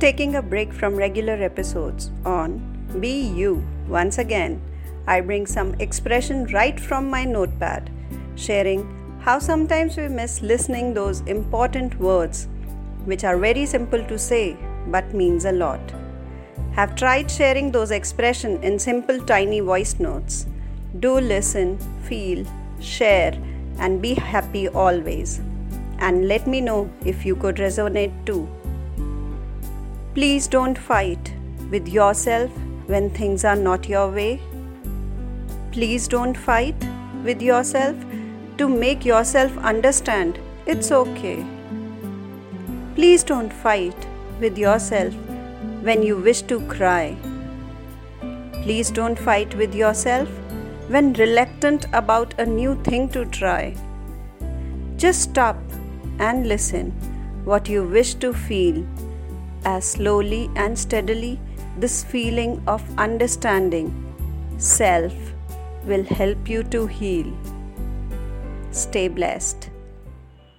taking a break from regular episodes on Be You. Once again, I bring some expression right from my notepad, sharing how sometimes we miss listening those important words which are very simple to say but means a lot. Have tried sharing those expression in simple tiny voice notes. Do listen, feel, share and be happy always. And let me know if you could resonate too. Please don't fight with yourself when things are not your way. Please don't fight with yourself to make yourself understand it's okay. Please don't fight with yourself when you wish to cry. Please don't fight with yourself when reluctant about a new thing to try. Just stop and listen what you wish to feel as slowly and steadily this feeling of understanding self will help you to heal. Stay blessed.